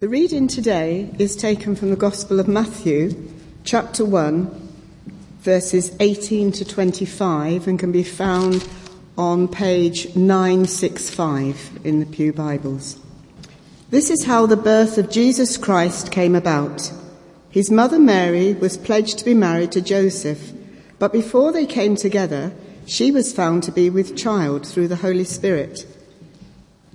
The reading today is taken from the Gospel of Matthew, chapter 1, verses 18 to 25, and can be found on page 965 in the Pew Bibles. This is how the birth of Jesus Christ came about. His mother Mary was pledged to be married to Joseph, but before they came together, she was found to be with child through the Holy Spirit.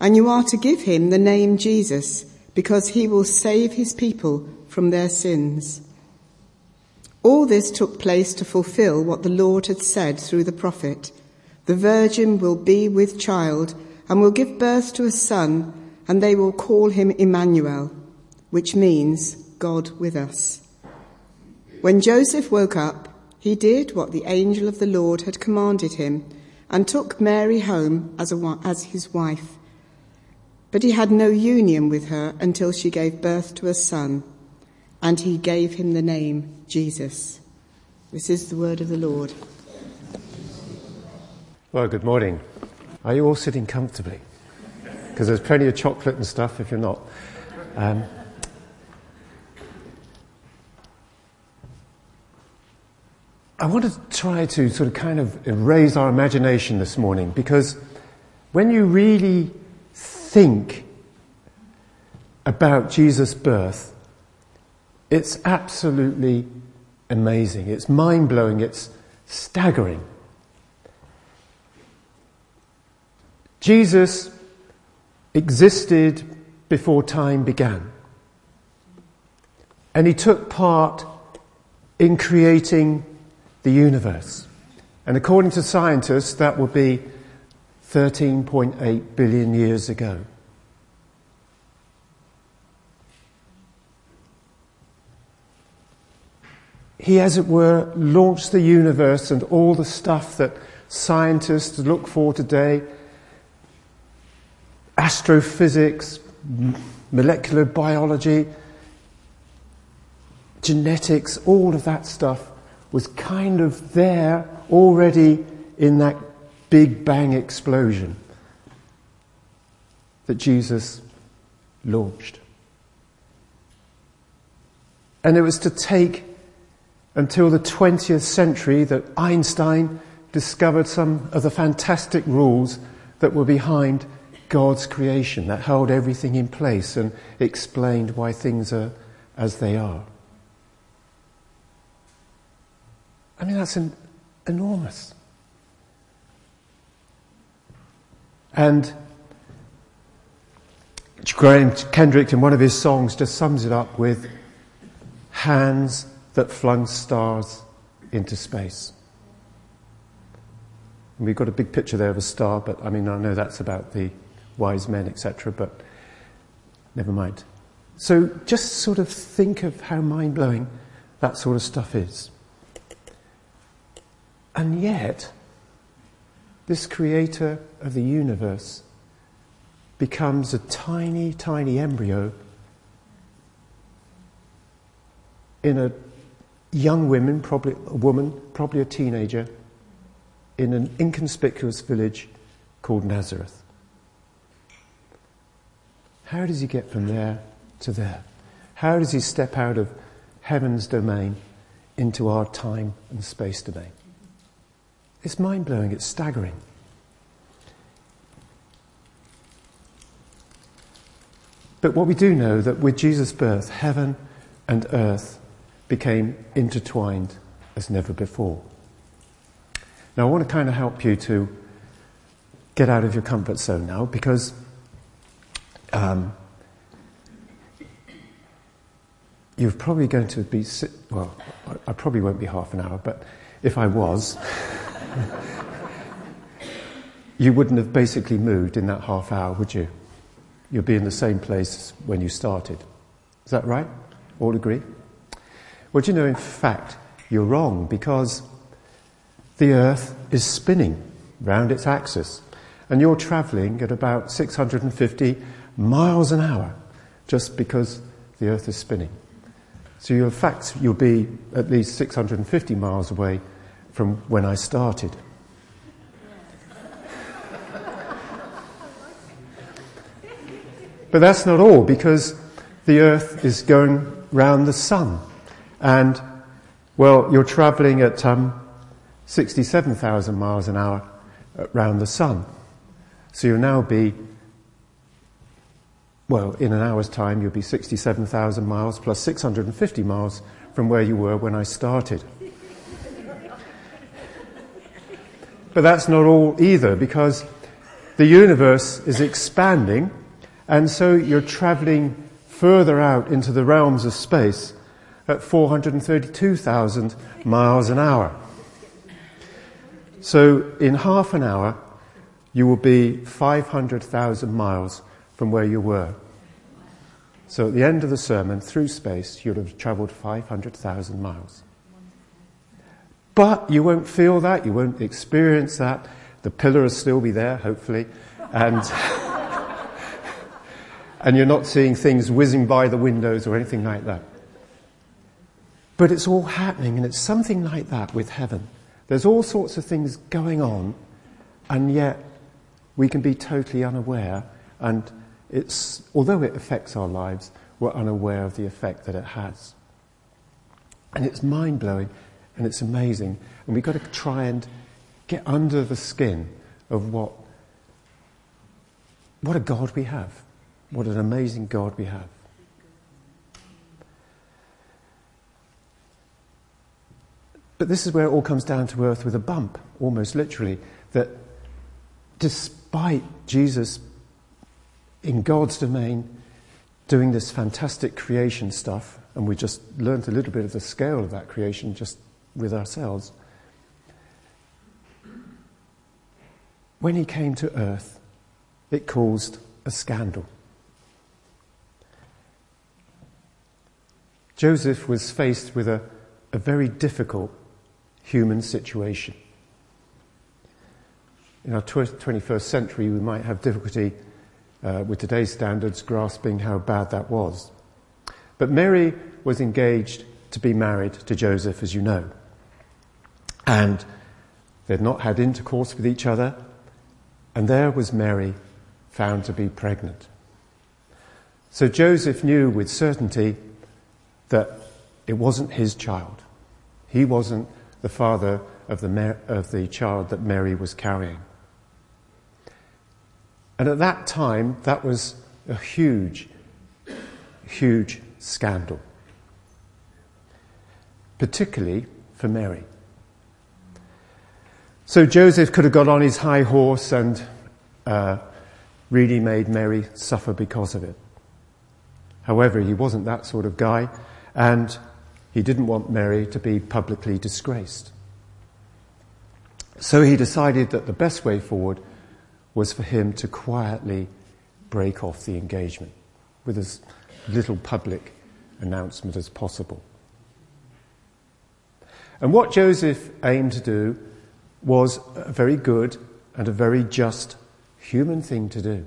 and you are to give him the name Jesus, because he will save his people from their sins. All this took place to fulfill what the Lord had said through the prophet. The virgin will be with child and will give birth to a son, and they will call him Emmanuel, which means God with us. When Joseph woke up, he did what the angel of the Lord had commanded him and took Mary home as, a, as his wife. But he had no union with her until she gave birth to a son, and he gave him the name Jesus. This is the word of the Lord. Well, good morning. Are you all sitting comfortably? Because there's plenty of chocolate and stuff if you're not. Um, I want to try to sort of kind of raise our imagination this morning because when you really think about Jesus' birth, it's absolutely amazing. It's mind blowing. It's staggering. Jesus existed before time began. And he took part in creating the universe. And according to scientists, that would be 13.8 billion years ago. He, as it were, launched the universe and all the stuff that scientists look for today astrophysics, molecular biology, genetics, all of that stuff was kind of there already in that Big Bang explosion that Jesus launched. And it was to take until the 20th century that Einstein discovered some of the fantastic rules that were behind God's creation, that held everything in place and explained why things are as they are. I mean, that's an, enormous. And Graham Kendrick, in one of his songs, just sums it up with hands that flung stars into space. And we've got a big picture there of a star, but I mean, I know that's about the wise men, etc., but never mind. So just sort of think of how mind blowing that sort of stuff is. And yet, this creator of the universe becomes a tiny, tiny embryo in a young woman, probably a woman, probably a teenager, in an inconspicuous village called Nazareth. How does he get from there to there? How does he step out of heaven's domain into our time and space domain? It's mind blowing, it's staggering. But what we do know that with Jesus' birth, heaven and earth became intertwined as never before. Now, I want to kind of help you to get out of your comfort zone now because um, you're probably going to be, well, I probably won't be half an hour, but if I was, you wouldn't have basically moved in that half hour, would you? You'd be in the same place when you started. Is that right? All agree? Well, do you know, in fact, you're wrong because the Earth is spinning round its axis and you're traveling at about 650 miles an hour just because the Earth is spinning. So, in fact, you'll be at least 650 miles away from when I started. But that's not all, because the Earth is going round the Sun. And, well, you're traveling at um, 67,000 miles an hour round the Sun. So you'll now be, well, in an hour's time, you'll be 67,000 miles plus 650 miles from where you were when I started. But that's not all either, because the universe is expanding and so you're traveling further out into the realms of space at 432,000 miles an hour. So in half an hour, you will be 500,000 miles from where you were. So at the end of the sermon, through space, you'd have traveled 500,000 miles. But you won't feel that, you won't experience that. The pillar will still be there, hopefully. And. and you're not seeing things whizzing by the windows or anything like that. But it's all happening, and it's something like that with heaven. There's all sorts of things going on, and yet we can be totally unaware, and it's, although it affects our lives, we're unaware of the effect that it has. And it's mind blowing, and it's amazing, and we've got to try and get under the skin of what, what a God we have. What an amazing God we have. But this is where it all comes down to earth with a bump, almost literally, that despite Jesus in God's domain doing this fantastic creation stuff, and we just learned a little bit of the scale of that creation just with ourselves. When he came to earth, it caused a scandal. Joseph was faced with a, a very difficult human situation. In our 21st century, we might have difficulty uh, with today's standards grasping how bad that was. But Mary was engaged to be married to Joseph, as you know. And they'd not had intercourse with each other, and there was Mary found to be pregnant. So Joseph knew with certainty that it wasn't his child. He wasn't the father of the, of the child that Mary was carrying. And at that time, that was a huge, huge scandal. Particularly for Mary. So Joseph could have got on his high horse and uh, really made Mary suffer because of it. However, he wasn't that sort of guy and he didn't want Mary to be publicly disgraced. So he decided that the best way forward was for him to quietly break off the engagement with as little public announcement as possible. And what Joseph aimed to do was a very good and a very just human thing to do.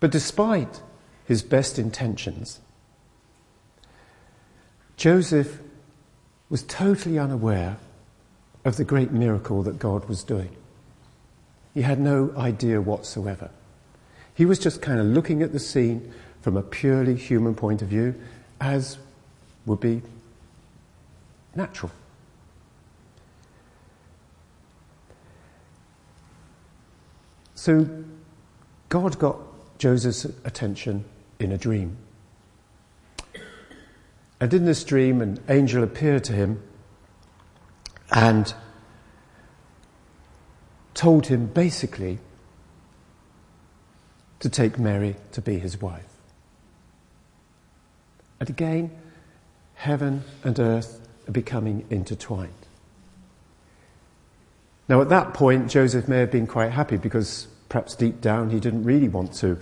But despite his best intentions. Joseph was totally unaware of the great miracle that God was doing. He had no idea whatsoever. He was just kind of looking at the scene from a purely human point of view, as would be natural. So God got Joseph's attention in a dream. And in this dream, an angel appeared to him and told him basically to take Mary to be his wife. And again, heaven and earth are becoming intertwined. Now, at that point, Joseph may have been quite happy because perhaps deep down he didn't really want to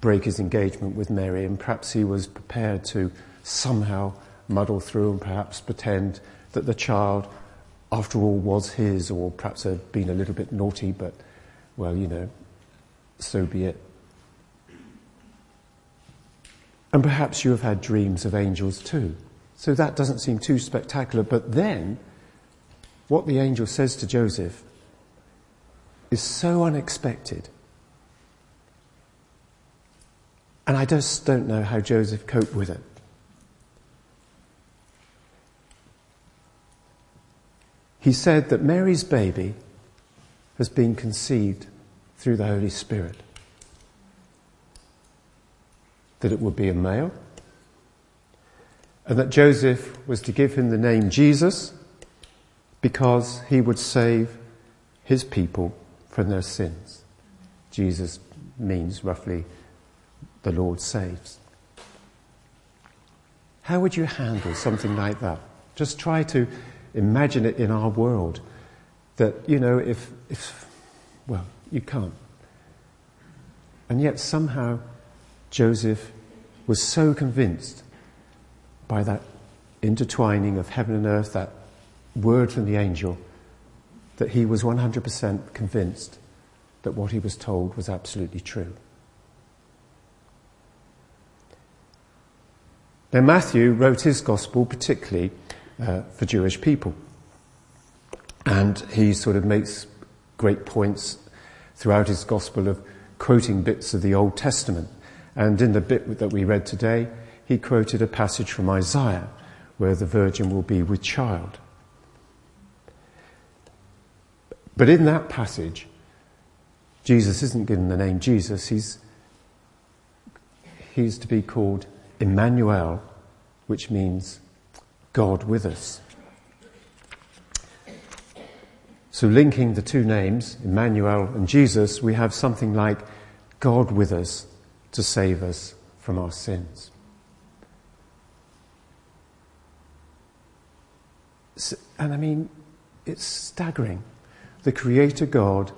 break his engagement with Mary, and perhaps he was prepared to somehow muddle through and perhaps pretend that the child, after all, was his, or perhaps had been a little bit naughty, but, well, you know, so be it. And perhaps you have had dreams of angels too. So that doesn't seem too spectacular. But then, what the angel says to Joseph is so unexpected. And I just don't know how Joseph coped with it. He said that Mary's baby has been conceived through the Holy Spirit. That it would be a male, and that Joseph was to give him the name Jesus because he would save his people from their sins. Jesus means roughly the Lord saves. How would you handle something like that? Just try to imagine it in our world. That, you know, if, if well, you can't. And yet somehow Joseph was so convinced by that intertwining of heaven and earth, that word from the angel, that he was 100% convinced that what he was told was absolutely true. Now, Matthew wrote his gospel particularly uh, for Jewish people. And he sort of makes great points throughout his gospel of quoting bits of the Old Testament. And in the bit that we read today, he quoted a passage from Isaiah where the virgin will be with child. But in that passage, Jesus isn't given the name Jesus, he's, he's to be called Emmanuel, which means God with us. So, linking the two names, Emmanuel and Jesus, we have something like God with us to save us from our sins. And I mean, it's staggering. The Creator God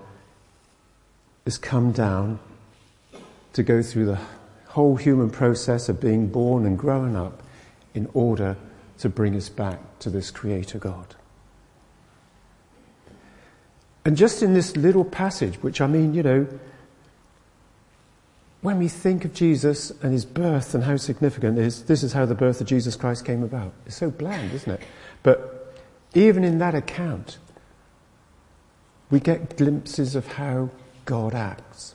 has come down to go through the whole human process of being born and growing up in order to bring us back to this Creator God. And just in this little passage, which I mean, you know, when we think of Jesus and his birth and how significant it is, this is how the birth of Jesus Christ came about. It's so bland, isn't it? But even in that account, we get glimpses of how God acts.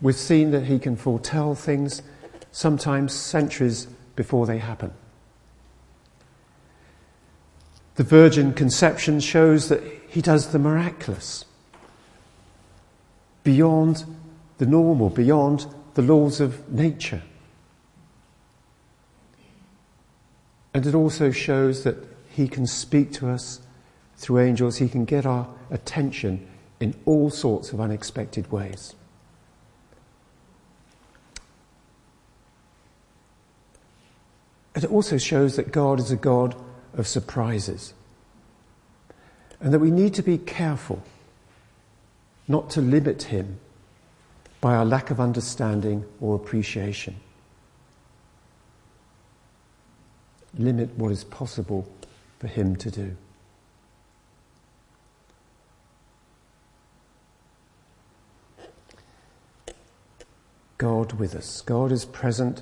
We've seen that he can foretell things sometimes centuries before they happen. The virgin conception shows that he does the miraculous beyond the normal, beyond the laws of nature. And it also shows that he can speak to us through angels, he can get our attention in all sorts of unexpected ways. It also shows that God is a God of surprises. And that we need to be careful not to limit Him by our lack of understanding or appreciation. Limit what is possible for Him to do. God with us. God is present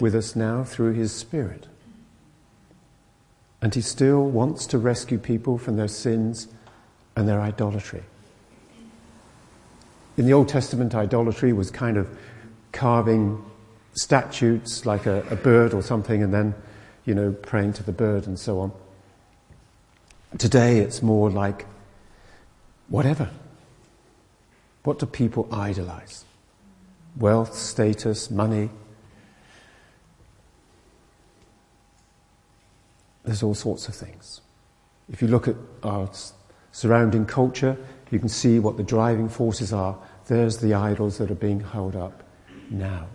with us now through His Spirit. And He still wants to rescue people from their sins and their idolatry. In the Old Testament, idolatry was kind of carving statues like a, a bird or something and then, you know, praying to the bird and so on. Today, it's more like whatever. What do people idolize? Wealth, status, money, there's all sorts of things. If you look at our surrounding culture, you can see what the driving forces are. There's the idols that are being held up now.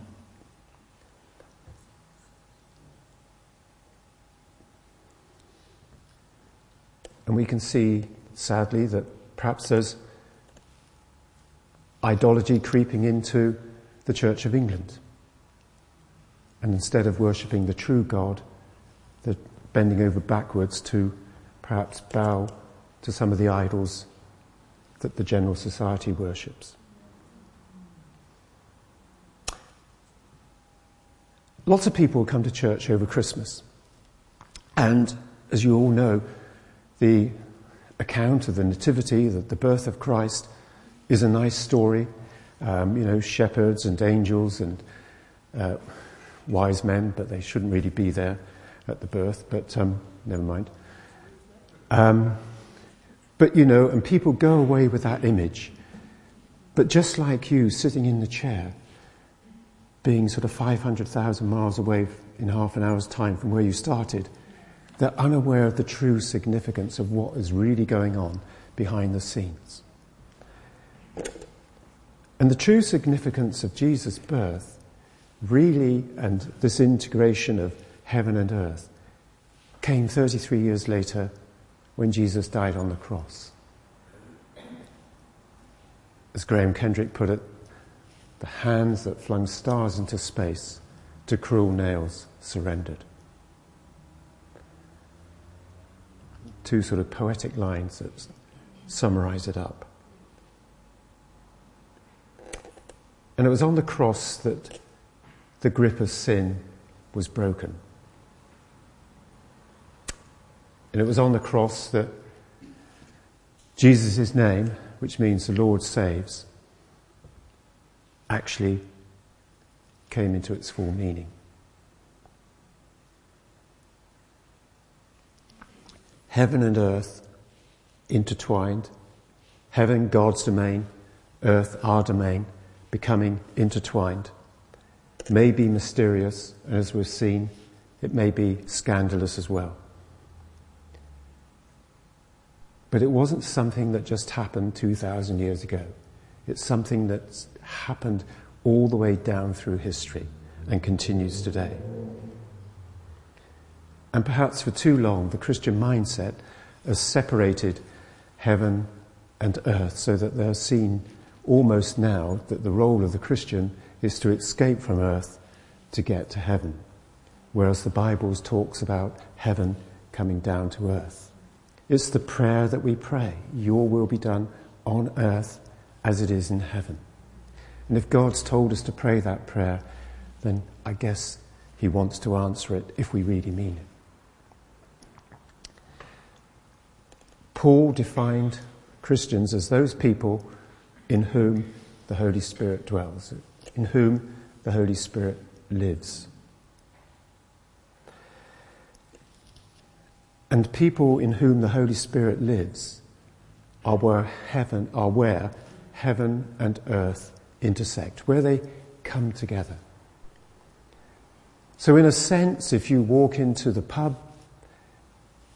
And we can see, sadly, that perhaps there's idolatry creeping into the Church of England. And instead of worshipping the true God, they're bending over backwards to perhaps bow to some of the idols that the general society worships. Lots of people come to church over Christmas. And as you all know, the account of the Nativity, the, the birth of Christ, is a nice story. Um, you know, shepherds and angels and uh, wise men, but they shouldn't really be there at the birth, but um, never mind. Um, but you know, and people go away with that image. But just like you, sitting in the chair, being sort of 500,000 miles away in half an hour's time from where you started, they're unaware of the true significance of what is really going on behind the scenes. And the true significance of Jesus' birth, really, and this integration of heaven and earth, came 33 years later when Jesus died on the cross. As Graham Kendrick put it, the hands that flung stars into space to cruel nails surrendered. Two sort of poetic lines that summarize it up. And it was on the cross that the grip of sin was broken. And it was on the cross that Jesus' name, which means the Lord saves, actually came into its full meaning. Heaven and earth intertwined, heaven God's domain, earth our domain, becoming intertwined. May be mysterious, and as we've seen, it may be scandalous as well. But it wasn't something that just happened 2,000 years ago. It's something that's happened all the way down through history and continues today. And perhaps for too long, the Christian mindset has separated heaven and earth so that they're seen almost now that the role of the Christian is to escape from earth to get to heaven, whereas the Bible talks about heaven coming down to earth. It's the prayer that we pray Your will be done on earth as it is in heaven. And if God's told us to pray that prayer, then I guess He wants to answer it if we really mean it. Paul defined Christians as those people in whom the Holy Spirit dwells, in whom the Holy Spirit lives. And people in whom the Holy Spirit lives are where heaven are where heaven and earth intersect, where they come together. So in a sense, if you walk into the pub,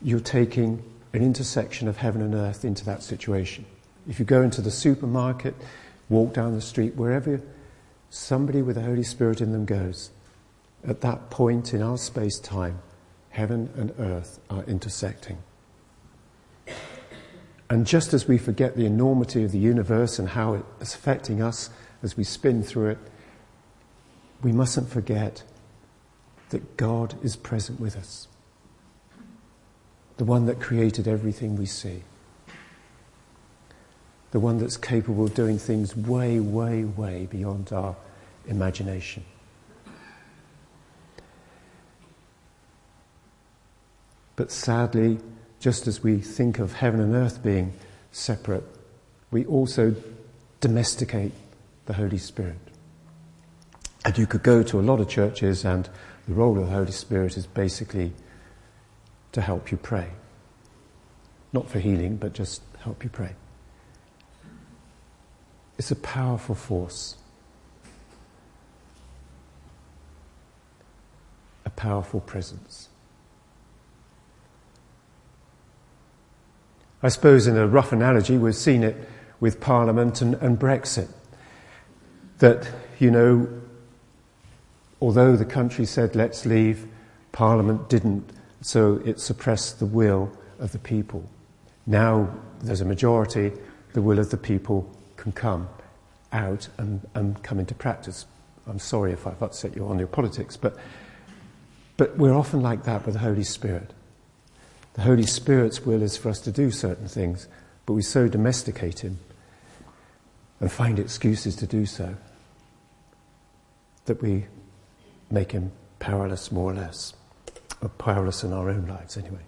you're taking an intersection of heaven and earth into that situation. If you go into the supermarket, walk down the street, wherever somebody with the Holy Spirit in them goes, at that point in our space time, heaven and earth are intersecting. And just as we forget the enormity of the universe and how it is affecting us as we spin through it, we mustn't forget that God is present with us. The one that created everything we see the one that's capable of doing things way, way, way beyond our imagination. But sadly, just as we think of heaven and earth being separate, we also domesticate the Holy Spirit. And you could go to a lot of churches, and the role of the Holy Spirit is basically to help you pray. Not for healing, but just help you pray. It's a powerful force. A powerful presence. I suppose, in a rough analogy, we've seen it with Parliament and, and Brexit. That, you know, although the country said let's leave, Parliament didn't, so it suppressed the will of the people. Now there's a majority, the will of the people can come out and, and come into practice. I'm sorry if I've upset you on your politics, but, but we're often like that with the Holy Spirit. The Holy Spirit's will is for us to do certain things, but we so domesticate Him and find excuses to do so that we make Him powerless, more or less, or powerless in our own lives anyway.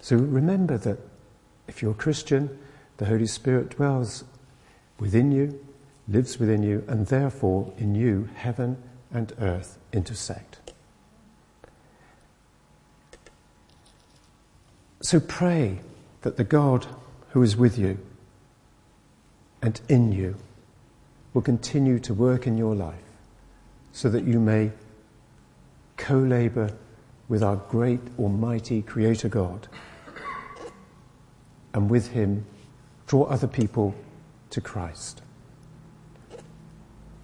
So remember that if you're a Christian, the Holy Spirit dwells within you, lives within you, and therefore in you heaven and earth intersect. So pray that the God who is with you and in you will continue to work in your life so that you may co labor with our great Almighty Creator God and with Him draw other people to Christ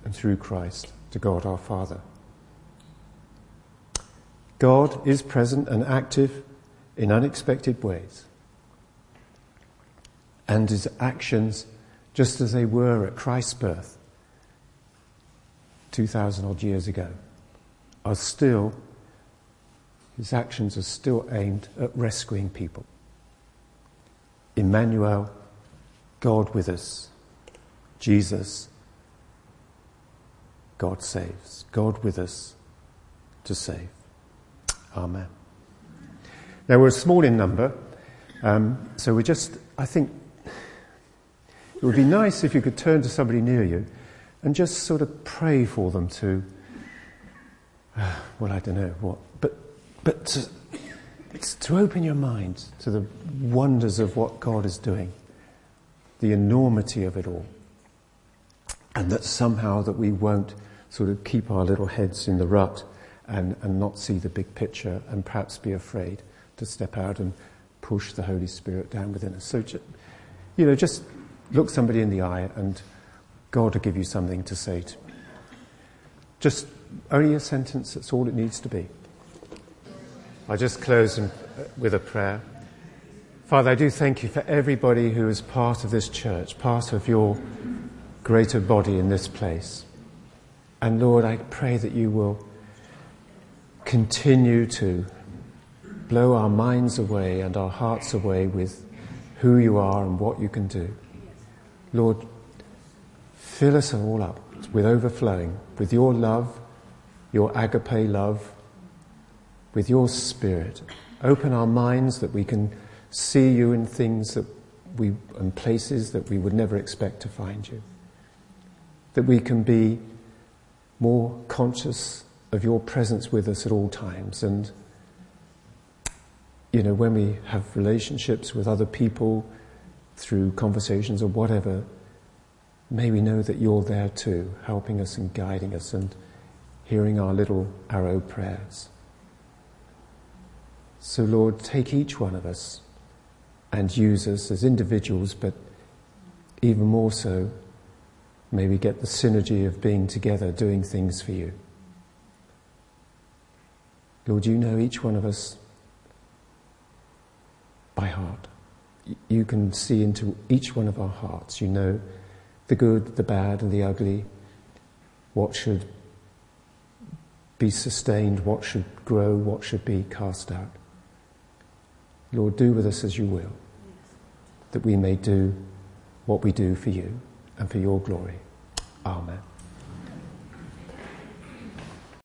and through Christ to God our Father. God is present and active in unexpected ways. And his actions, just as they were at Christ's birth 2,000 odd years ago, are still, his actions are still aimed at rescuing people. Emmanuel, God with us. Jesus, God saves. God with us to save. Amen. Now we're small in number, um, so we're just, I think, it would be nice if you could turn to somebody near you and just sort of pray for them to, uh, well, I don't know what, but, but to, it's to open your mind to the wonders of what God is doing, the enormity of it all, and that somehow that we won't sort of keep our little heads in the rut and, and not see the big picture and perhaps be afraid to step out and push the Holy Spirit down within us. So, you know, just look somebody in the eye and God will give you something to say to. Just only a sentence, that's all it needs to be. I just close uh, with a prayer. Father, I do thank you for everybody who is part of this church, part of your greater body in this place. And Lord, I pray that you will continue to blow our minds away and our hearts away with who you are and what you can do. Lord, fill us all up with overflowing, with your love, your agape love, with your spirit. Open our minds that we can see you in things that we, and places that we would never expect to find you. That we can be more conscious of your presence with us at all times. And, you know, when we have relationships with other people through conversations or whatever, may we know that you're there too, helping us and guiding us and hearing our little arrow prayers. So, Lord, take each one of us and use us as individuals, but even more so, may we get the synergy of being together, doing things for you. Lord, you know each one of us by heart. You can see into each one of our hearts. You know the good, the bad, and the ugly, what should be sustained, what should grow, what should be cast out. Lord, do with us as you will, that we may do what we do for you and for your glory. Amen.